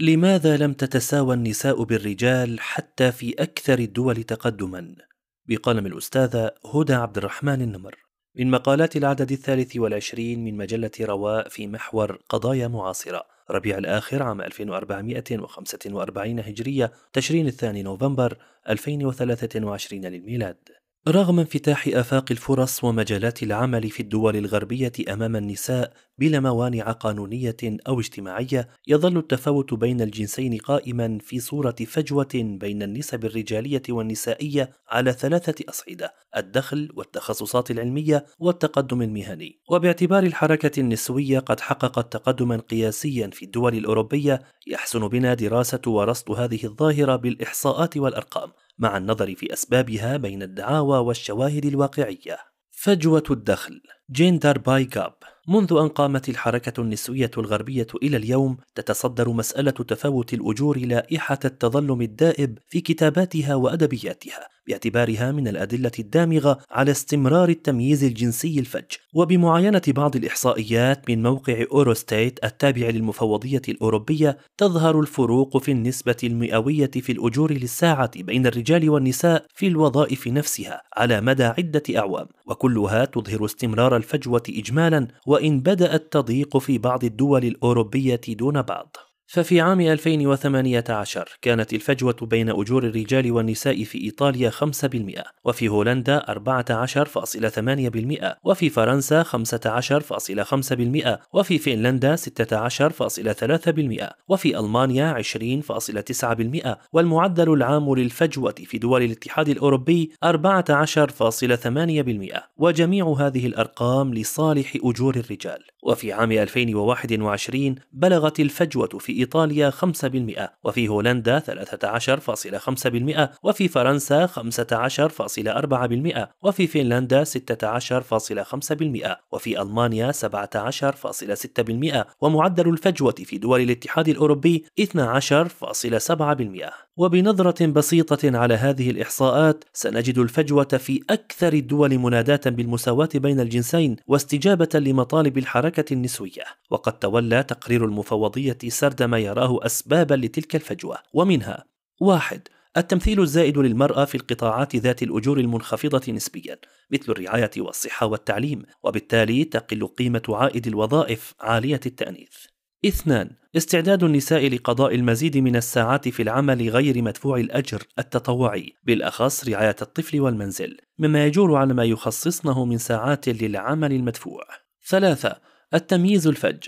لماذا لم تتساوى النساء بالرجال حتى في أكثر الدول تقدما؟ بقلم الأستاذة هدى عبد الرحمن النمر من مقالات العدد الثالث والعشرين من مجلة رواء في محور قضايا معاصرة ربيع الآخر عام 1445 هجرية تشرين الثاني نوفمبر 2023 للميلاد رغم انفتاح آفاق الفرص ومجالات العمل في الدول الغربية أمام النساء بلا موانع قانونية أو اجتماعية، يظل التفاوت بين الجنسين قائما في صورة فجوة بين النسب الرجالية والنسائية على ثلاثة أصعدة: الدخل والتخصصات العلمية والتقدم المهني. وباعتبار الحركة النسوية قد حققت تقدما قياسيا في الدول الأوروبية، يحسن بنا دراسة ورصد هذه الظاهرة بالإحصاءات والأرقام. مع النظر في أسبابها بين الدعاوى والشواهد الواقعية. فجوة الدخل gender pay gap منذ أن قامت الحركة النسوية الغربية إلى اليوم تتصدر مسألة تفاوت الأجور لائحة التظلم الدائب في كتاباتها وأدبياتها. باعتبارها من الأدلة الدامغة على استمرار التمييز الجنسي الفج. وبمعاينة بعض الإحصائيات من موقع Eurostat التابع للمفوضية الأوروبية تظهر الفروق في النسبة المئوية في الأجور للساعة بين الرجال والنساء في الوظائف نفسها على مدى عدة أعوام. وكلها تظهر استمرار الفجوة إجمالا وإن بدأت تضيق في بعض الدول الأوروبية دون بعض. ففي عام 2018 كانت الفجوة بين أجور الرجال والنساء في إيطاليا 5% وفي هولندا 14.8% وفي فرنسا 15.5% وفي فنلندا 16.3% وفي ألمانيا 20.9% والمعدل العام للفجوة في دول الاتحاد الأوروبي 14.8% وجميع هذه الأرقام لصالح أجور الرجال. وفي عام 2021 بلغت الفجوة في إيطاليا 5% وفي هولندا 13.5% وفي فرنسا 15.4% وفي فنلندا 16.5% وفي ألمانيا 17.6% ومعدل الفجوة في دول الاتحاد الأوروبي 12.7% وبنظرة بسيطة على هذه الإحصاءات سنجد الفجوة في أكثر الدول مناداة بالمساواة بين الجنسين واستجابة لمطالب الحركة النسوية. وقد تولى تقرير المفوضية سرد ما يراه أسبابا لتلك الفجوة. ومنها واحد التمثيل الزائد للمرأة في القطاعات ذات الأجور المنخفضة نسبيا مثل الرعاية والصحة والتعليم وبالتالي تقل قيمة عائد الوظائف عالية التأنيث. اثنان استعداد النساء لقضاء المزيد من الساعات في العمل غير مدفوع الأجر التطوعي بالأخص رعاية الطفل والمنزل مما يجور على ما يخصصنه من ساعات للعمل المدفوع. ثلاثة التمييز الفج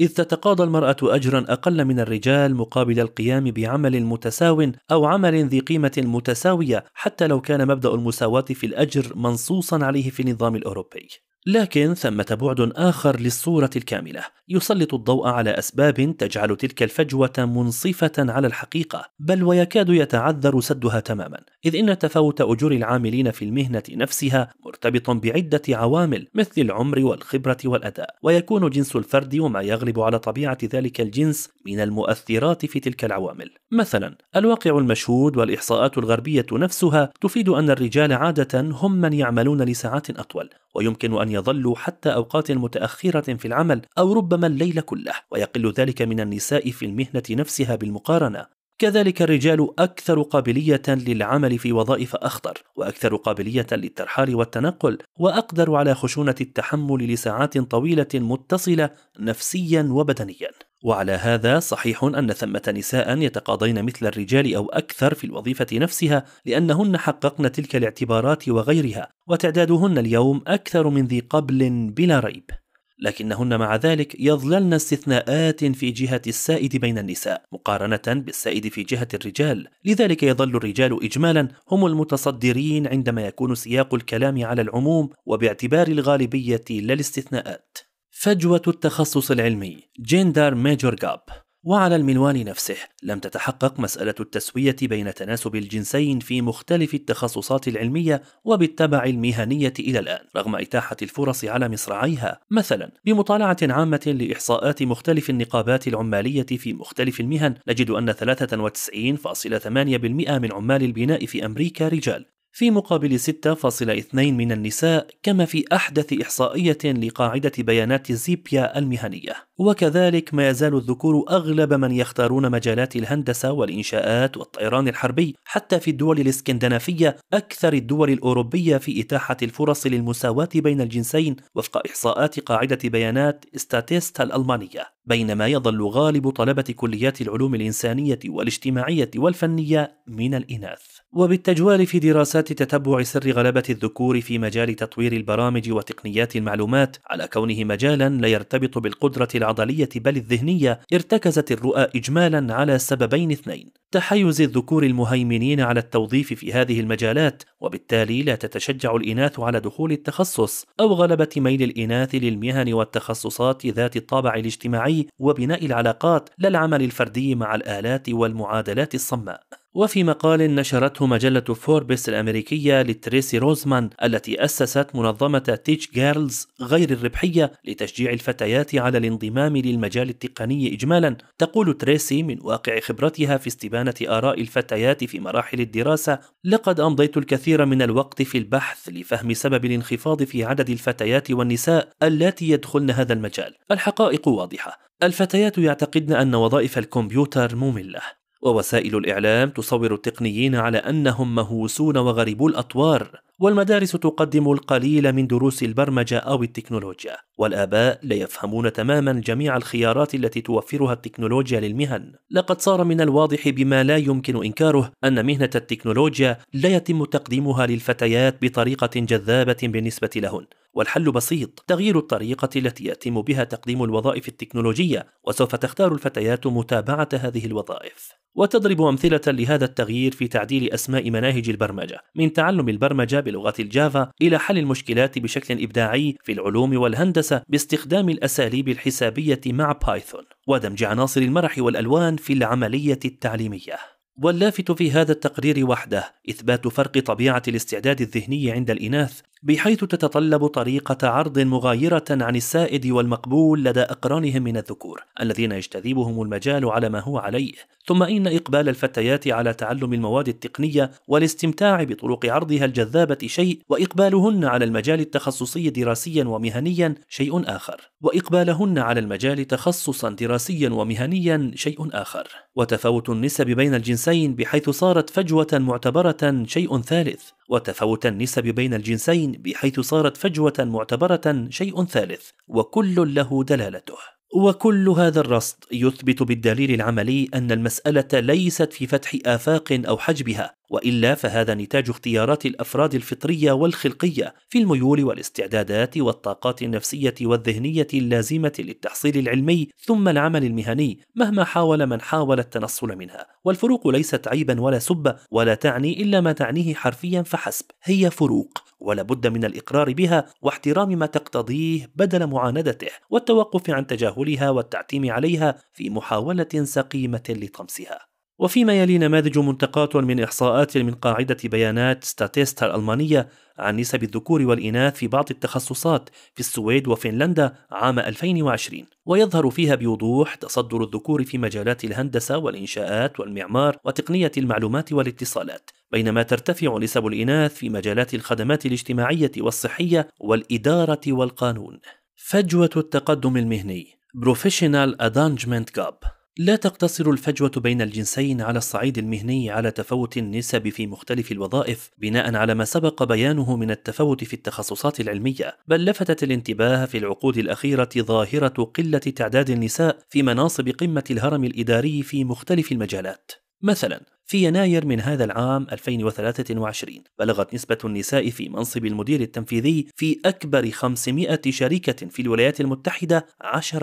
إذ تتقاضى المرأة أجرا أقل من الرجال مقابل القيام بعمل متساو أو عمل ذي قيمة متساوية حتى لو كان مبدأ المساواة في الأجر منصوصا عليه في النظام الأوروبي. لكن ثمة بعد آخر للصورة الكاملة. يسلط الضوء على أسباب تجعل تلك الفجوة منصفة على الحقيقة بل ويكاد يتعذر سدها تماما. إذ إن تفاوت أجور العاملين في المهنة نفسها مرتبط بعدة عوامل مثل العمر والخبرة والأداء. ويكون جنس الفرد وما يغلب على طبيعة ذلك الجنس من المؤثرات في تلك العوامل. مثلا الواقع المشهود والإحصاءات الغربية نفسها تفيد أن الرجال عادة هم من يعملون لساعات أطول ويمكن أن يظلوا حتى أوقات متأخرة في العمل أو ربما الليل كله ويقل ذلك من النساء في المهنة نفسها بالمقارنة. كذلك الرجال أكثر قابلية للعمل في وظائف أخطر وأكثر قابلية للترحال والتنقل وأقدر على خشونة التحمل لساعات طويلة متصلة نفسيا وبدنيا. وعلى هذا صحيح أن ثمة نساء يتقاضين مثل الرجال أو أكثر في الوظيفة نفسها لأنهن حققن تلك الاعتبارات وغيرها وتعدادهن اليوم أكثر من ذي قبل بلا ريب. لكنهن مع ذلك يظللن استثناءات في جهة السائد بين النساء مقارنة بالسائد في جهة الرجال. لذلك يظل الرجال إجمالا هم المتصدرين عندما يكون سياق الكلام على العموم وباعتبار الغالبية لا الاستثناءات فجوة التخصص العلمي gender major gap. وعلى المنوال نفسه لم تتحقق مسألة التسوية بين تناسب الجنسين في مختلف التخصصات العلمية وبالتبع المهنية إلى الآن رغم إتاحة الفرص على مصراعيها. مثلا بمطالعة عامة لإحصاءات مختلف النقابات العمالية في مختلف المهن نجد أن 93.8% من عمال البناء في أمريكا رجال. في مقابل 6.2 من النساء كما في أحدث إحصائية لقاعدة بيانات زيبيا المهنية. وكذلك ما يزال الذكور أغلب من يختارون مجالات الهندسة والإنشاءات والطيران الحربي. حتى في الدول الإسكندنافية أكثر الدول الأوروبية في إتاحة الفرص للمساواة بين الجنسين وفق إحصاءات قاعدة بيانات ستاتيستا الألمانية. بينما يظل غالب طلبة كليات العلوم الإنسانية والاجتماعية والفنية من الإناث. وبالتجوال في دراسات تتبع سر غلبة الذكور في مجال تطوير البرامج وتقنيات المعلومات على كونه مجالا لا يرتبط بالقدرة العضلية بل الذهنية ارتكزت الرؤى إجمالا على سببين اثنين تحيز الذكور المهيمنين على التوظيف في هذه المجالات وبالتالي لا تتشجع الإناث على دخول التخصص أو غلبة ميل الإناث للمهن والتخصصات ذات الطابع الاجتماعي وبناء العلاقات لا العمل الفردي مع الآلات والمعادلات الصماء. وفي مقال نشرته مجلة فوربس الأمريكية لتريسي روزمان التي أسست منظمة TechGirlz غير الربحية لتشجيع الفتيات على الانضمام للمجال التقني إجمالا. تقول تريسي من واقع خبرتها في استبانة آراء الفتيات في مراحل الدراسة لقد أمضيت الكثير من الوقت في البحث لفهم سبب الانخفاض في عدد الفتيات والنساء اللاتي يدخلن هذا المجال. الحقائق واضحة. الفتيات يعتقدن أن وظائف الكمبيوتر مملة. ووسائل الإعلام تصور التقنيين على أنهم مهووسون وغريبو الأطوار والمدارس تقدم القليل من دروس البرمجة أو التكنولوجيا والآباء لا يفهمون تماما جميع الخيارات التي توفرها التكنولوجيا للمهن. لقد صار من الواضح بما لا يمكن إنكاره أن مهنة التكنولوجيا لا يتم تقديمها للفتيات بطريقة جذابة بالنسبة لهن. والحل بسيط تغيير الطريقة التي يتم بها تقديم الوظائف التكنولوجية وسوف تختار الفتيات متابعة هذه الوظائف. وتضرب أمثلة لهذا التغيير في تعديل أسماء مناهج البرمجة من تعلم البرمجة بلغة الجافا إلى حل المشكلات بشكل إبداعي في العلوم والهندسة باستخدام الأساليب الحسابية مع بايثون ودمج عناصر المرح والألوان في العملية التعليمية. واللافت في هذا التقرير وحده إثبات فرق طبيعة الاستعداد الذهني عند الإناث بحيث تتطلب طريقة عرض مغايرة عن السائد والمقبول لدى أقرانهم من الذكور الذين يجتذبهم المجال على ما هو عليه. ثم إن إقبال الفتيات على تعلم المواد التقنية والاستمتاع بطرق عرضها الجذابة شيء وإقبالهن على المجال التخصصي دراسيا ومهنيا شيء آخر. وإقبالهن على المجال تخصصا دراسيا ومهنيا شيء آخر. وتفاوت النسب بين الجنسين بحيث صارت فجوة معتبرة شيء ثالث. وتفاوت النسب بين الجنسين بحيث صارت فجوة معتبرة شيء ثالث وكل له دلالته. وكل هذا الرصد يثبت بالدليل العملي أن المسألة ليست في فتح آفاق أو حجبها وإلا فهذا نتاج اختيارات الأفراد الفطرية والخلقية في الميول والاستعدادات والطاقات النفسية والذهنية اللازمة للتحصيل العلمي ثم العمل المهني مهما حاول من حاول التنصل منها. والفروق ليست عيبا ولا سبة ولا تعني إلا ما تعنيه حرفيا فحسب هي فروق. ولا بد من الإقرار بها واحترام ما تقتضيه بدل معاندته والتوقف عن تجاهلها والتعتيم عليها في محاولة سقيمة لطمسها. وفيما يلي نماذج منتقاة من إحصاءات من قاعدة بيانات ستاتيستا الألمانية عن نسب الذكور والإناث في بعض التخصصات في السويد وفنلندا عام 2020 ويظهر فيها بوضوح تصدر الذكور في مجالات الهندسة والإنشاءات والمعمار وتقنية المعلومات والاتصالات. بينما ترتفع نسب الإناث في مجالات الخدمات الاجتماعية والصحية والإدارة والقانون. فجوة التقدم المهني. Professional Advancement Gap. لا تقتصر الفجوة بين الجنسين على الصعيد المهني على تفاوت النسب في مختلف الوظائف بناء على ما سبق بيانه من التفاوت في التخصصات العلمية، بل لفتت الانتباه في العقود الأخيرة ظاهرة قلة تعداد النساء في مناصب قمة الهرم الإداري في مختلف المجالات. مثلا في يناير من هذا العام 2023 بلغت نسبة النساء في منصب المدير التنفيذي في أكبر 500 شركة في الولايات المتحدة 10%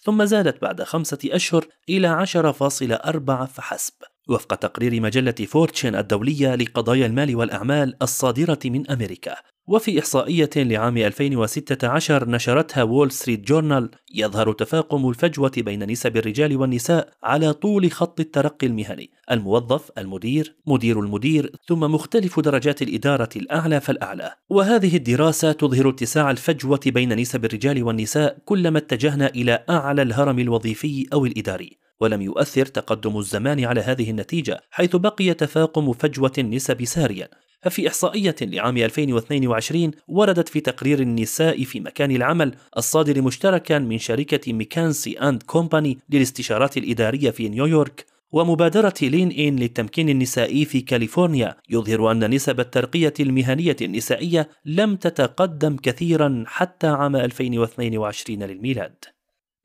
ثم زادت بعد خمسة أشهر إلى 10.4 فحسب وفق تقرير مجلة فورتشن الدولية لقضايا المال والأعمال الصادرة من أمريكا. وفي إحصائية لعام 2016 نشرتها وول ستريت جورنال يظهر تفاقم الفجوة بين نسب الرجال والنساء على طول خط الترقي المهني. الموظف المدير مدير المدير ثم مختلف درجات الإدارة الأعلى فالأعلى. وهذه الدراسة تظهر اتساع الفجوة بين نسب الرجال والنساء كلما اتجهنا إلى أعلى الهرم الوظيفي أو الإداري. ولم يؤثر تقدم الزمان على هذه النتيجة حيث بقي تفاقم فجوة النسب ساريا. ففي إحصائية لعام 2022 وردت في تقرير النساء في مكان العمل الصادر مشتركا من شركة McKinsey and Company للاستشارات الإدارية في نيويورك ومبادرة Lean In للتمكين النسائي في كاليفورنيا يظهر أن نسب الترقية المهنية النسائية لم تتقدم كثيرا حتى عام 2022 للميلاد.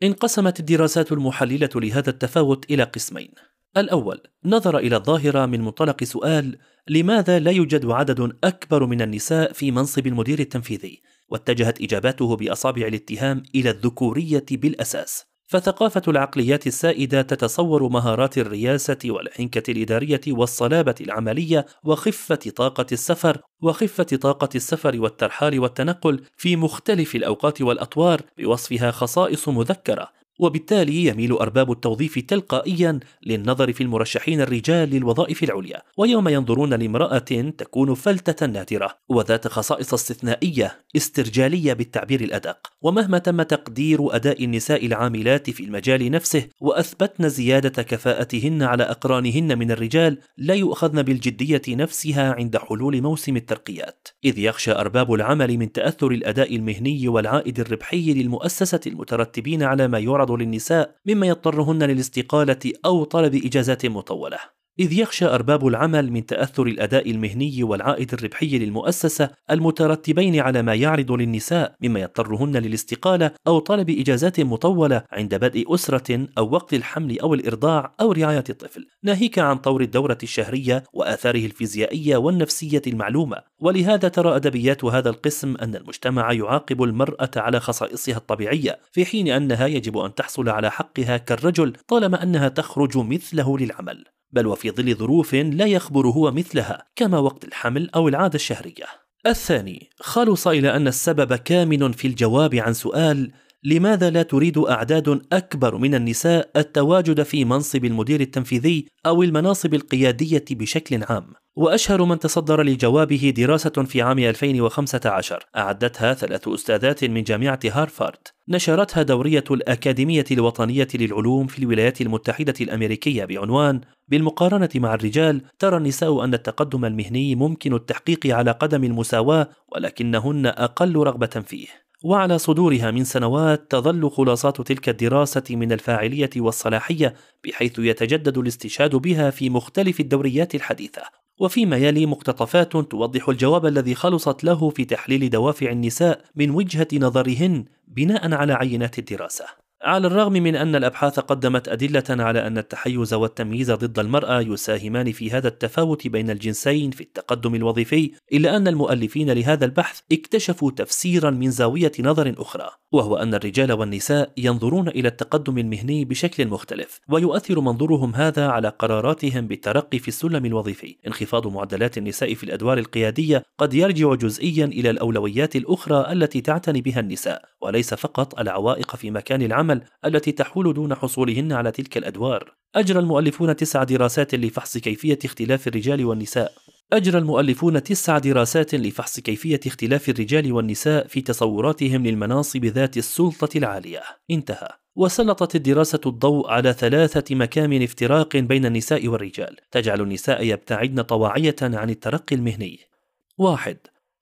انقسمت الدراسات المحللة لهذا التفاوت إلى قسمين. الأول نظر إلى الظاهرة من منطلق سؤال لماذا لا يوجد عدد أكبر من النساء في منصب المدير التنفيذي؟ واتجهت إجاباته بأصابع الاتهام إلى الذكورية بالأساس. فثقافة العقليات السائدة تتصور مهارات الرياسة والحنكة الإدارية والصلابة العملية وخفة طاقة السفر وخفة طاقة السفر والترحال والتنقل في مختلف الأوقات والأطوار بوصفها خصائص مذكرة وبالتالي يميل أرباب التوظيف تلقائيا للنظر في المرشحين الرجال للوظائف العليا ويوم ينظرون لامرأة تكون فلتة نادرة وذات خصائص استثنائية استرجالية بالتعبير الأدق. ومهما تم تقدير أداء النساء العاملات في المجال نفسه وأثبتن زيادة كفاءتهن على أقرانهن من الرجال لا يؤخذن بالجدية نفسها عند حلول موسم الترقيات. إذ يخشى أرباب العمل من تأثر الأداء المهني والعائد الربحي للمؤسسة المترتبين على ما يعرض للنساء مما يضطرهن للاستقالة أو طلب إجازات مطولة. إذ يخشى أرباب العمل من تأثر الأداء المهني والعائد الربحي للمؤسسة المترتبين على ما يعرض للنساء مما يضطرهن للاستقالة أو طلب إجازات مطولة عند بدء أسرة أو وقت الحمل أو الإرضاع أو رعاية الطفل، ناهيك عن طور الدورة الشهرية وآثاره الفيزيائية والنفسية المعلومة، ولهذا ترى أدبيات هذا القسم أن المجتمع يعاقب المرأة على خصائصها الطبيعية، في حين أنها يجب أن تحصل على حقها كالرجل طالما أنها تخرج مثله للعمل. بل وفي ظل ظروف لا يخبر هو مثلها كما وقت الحمل أو العادة الشهرية. الثاني خلص إلى أن السبب كامن في الجواب عن سؤال لماذا لا تريد أعداد أكبر من النساء التواجد في منصب المدير التنفيذي أو المناصب القيادية بشكل عام؟ وأشهر من تصدر لجوابه دراسة في عام 2015 أعدتها ثلاث أستاذات من جامعة هارفارد. نشرتها دورية الأكاديمية الوطنية للعلوم في الولايات المتحدة الأمريكية بعنوان بالمقارنة مع الرجال ترى النساء أن التقدم المهني ممكن التحقيق على قدم المساواة ولكنهن أقل رغبة فيه. وعلى صدورها من سنوات تظل خلاصات تلك الدراسة من الفاعلية والصلاحية بحيث يتجدد الاستشهاد بها في مختلف الدوريات الحديثة. وفيما يلي مقتطفات توضح الجواب الذي خلصت له في تحليل دوافع النساء من وجهة نظرهن بناء على عينات الدراسة. على الرغم من أن الأبحاث قدمت أدلة على أن التحيز والتمييز ضد المرأة يساهمان في هذا التفاوت بين الجنسين في التقدم الوظيفي، إلا أن المؤلفين لهذا البحث اكتشفوا تفسيرا من زاوية نظر أخرى، وهو أن الرجال والنساء ينظرون إلى التقدم المهني بشكل مختلف، ويؤثر منظورهم هذا على قراراتهم بالترقي في السلم الوظيفي. انخفاض معدلات النساء في الأدوار القيادية قد يرجع جزئيا إلى الأولويات الأخرى التي تعتني بها النساء، وليس فقط العوائق في مكان العمل العمل التي تحول دون حصولهن على تلك الأدوار. أجرى المؤلفون تسع دراسات لفحص كيفية اختلاف الرجال والنساء. أجرى المؤلفون تسع دراسات لفحص كيفية اختلاف الرجال والنساء في تصوراتهم للمناصب ذات السلطة العالية. انتهى. وسلطت الدراسة الضوء على ثلاثة مكامن افتراق بين النساء والرجال. تجعل النساء يبتعدن طواعية عن الترقي المهني. واحد.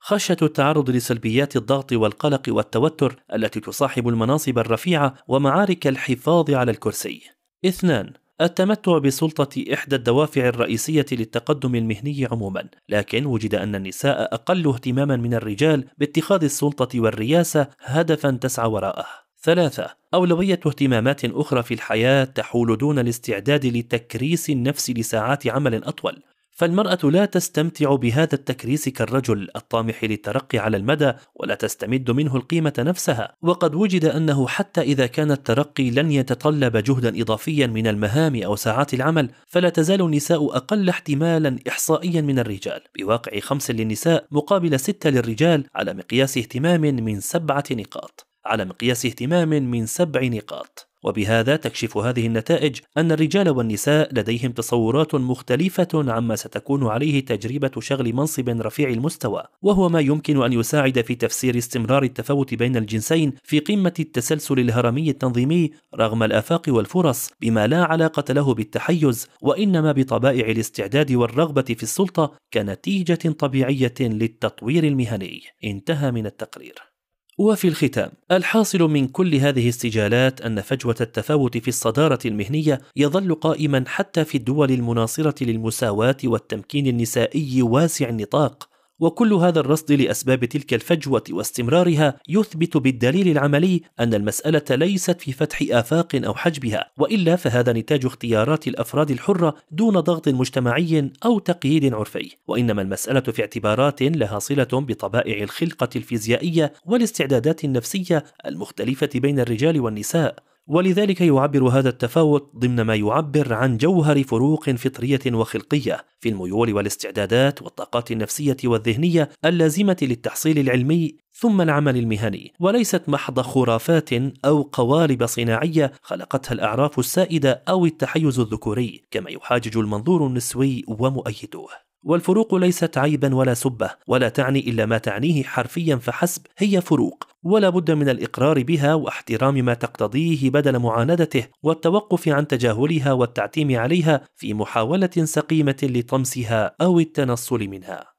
خشية التعرض لسلبيات الضغط والقلق والتوتر التي تصاحب المناصب الرفيعة ومعارك الحفاظ على الكرسي. اثنان التمتع بسلطة إحدى الدوافع الرئيسية للتقدم المهني عموما، لكن وجد أن النساء أقل اهتماما من الرجال باتخاذ السلطة والرياسة هدفا تسعى وراءه. ثلاثة أولوية اهتمامات أخرى في الحياة تحول دون الاستعداد لتكريس النفس لساعات عمل أطول فالمرأة لا تستمتع بهذا التكريس كالرجل الطامح للترقي على المدى ولا تستمد منه القيمة نفسها. وقد وجد أنه حتى إذا كان الترقي لن يتطلب جهدا إضافيا من المهام أو ساعات العمل فلا تزال النساء أقل احتمالا إحصائيا من الرجال. بواقع خمس للنساء مقابل ستة للرجال على مقياس اهتمام من سبعة نقاط. على مقياس اهتمام من سبع نقاط. وبهذا تكشف هذه النتائج أن الرجال والنساء لديهم تصورات مختلفة عما ستكون عليه تجربة شغل منصب رفيع المستوى وهو ما يمكن أن يساعد في تفسير استمرار التفاوت بين الجنسين في قمة التسلسل الهرمي التنظيمي رغم الآفاق والفرص بما لا علاقة له بالتحيز وإنما بطبائع الاستعداد والرغبة في السلطة كنتيجة طبيعية للتطوير المهني. انتهى من التقرير. وفي الختام الحاصل من كل هذه السجالات أن فجوة التفاوت في الصدارة المهنية يظل قائما حتى في الدول المناصرة للمساواة والتمكين النسائي واسع النطاق. وكل هذا الرصد لأسباب تلك الفجوة واستمرارها يثبت بالدليل العملي أن المسألة ليست في فتح آفاق أو حجبها وإلا فهذا نتاج اختيارات الأفراد الحرة دون ضغط مجتمعي أو تقييد عرفي. وإنما المسألة في اعتبارات لها صلة بطبائع الخلقة الفيزيائية والاستعدادات النفسية المختلفة بين الرجال والنساء. ولذلك يعبر هذا التفاوت ضمن ما يعبر عن جوهر فروق فطرية وخلقية في الميول والاستعدادات والطاقات النفسية والذهنية اللازمة للتحصيل العلمي ثم العمل المهني. وليست محض خرافات أو قوالب صناعية خلقتها الأعراف السائدة أو التحيز الذكوري كما يحاجج المنظور النسوي ومؤيدوه والفروق ليست عيبا ولا سبة ولا تعني إلا ما تعنيه حرفيا فحسب هي فروق. ولا بد من الإقرار بها واحترام ما تقتضيه بدل معاندته والتوقف عن تجاهلها والتعتيم عليها في محاولة سقيمة لطمسها أو التنصل منها.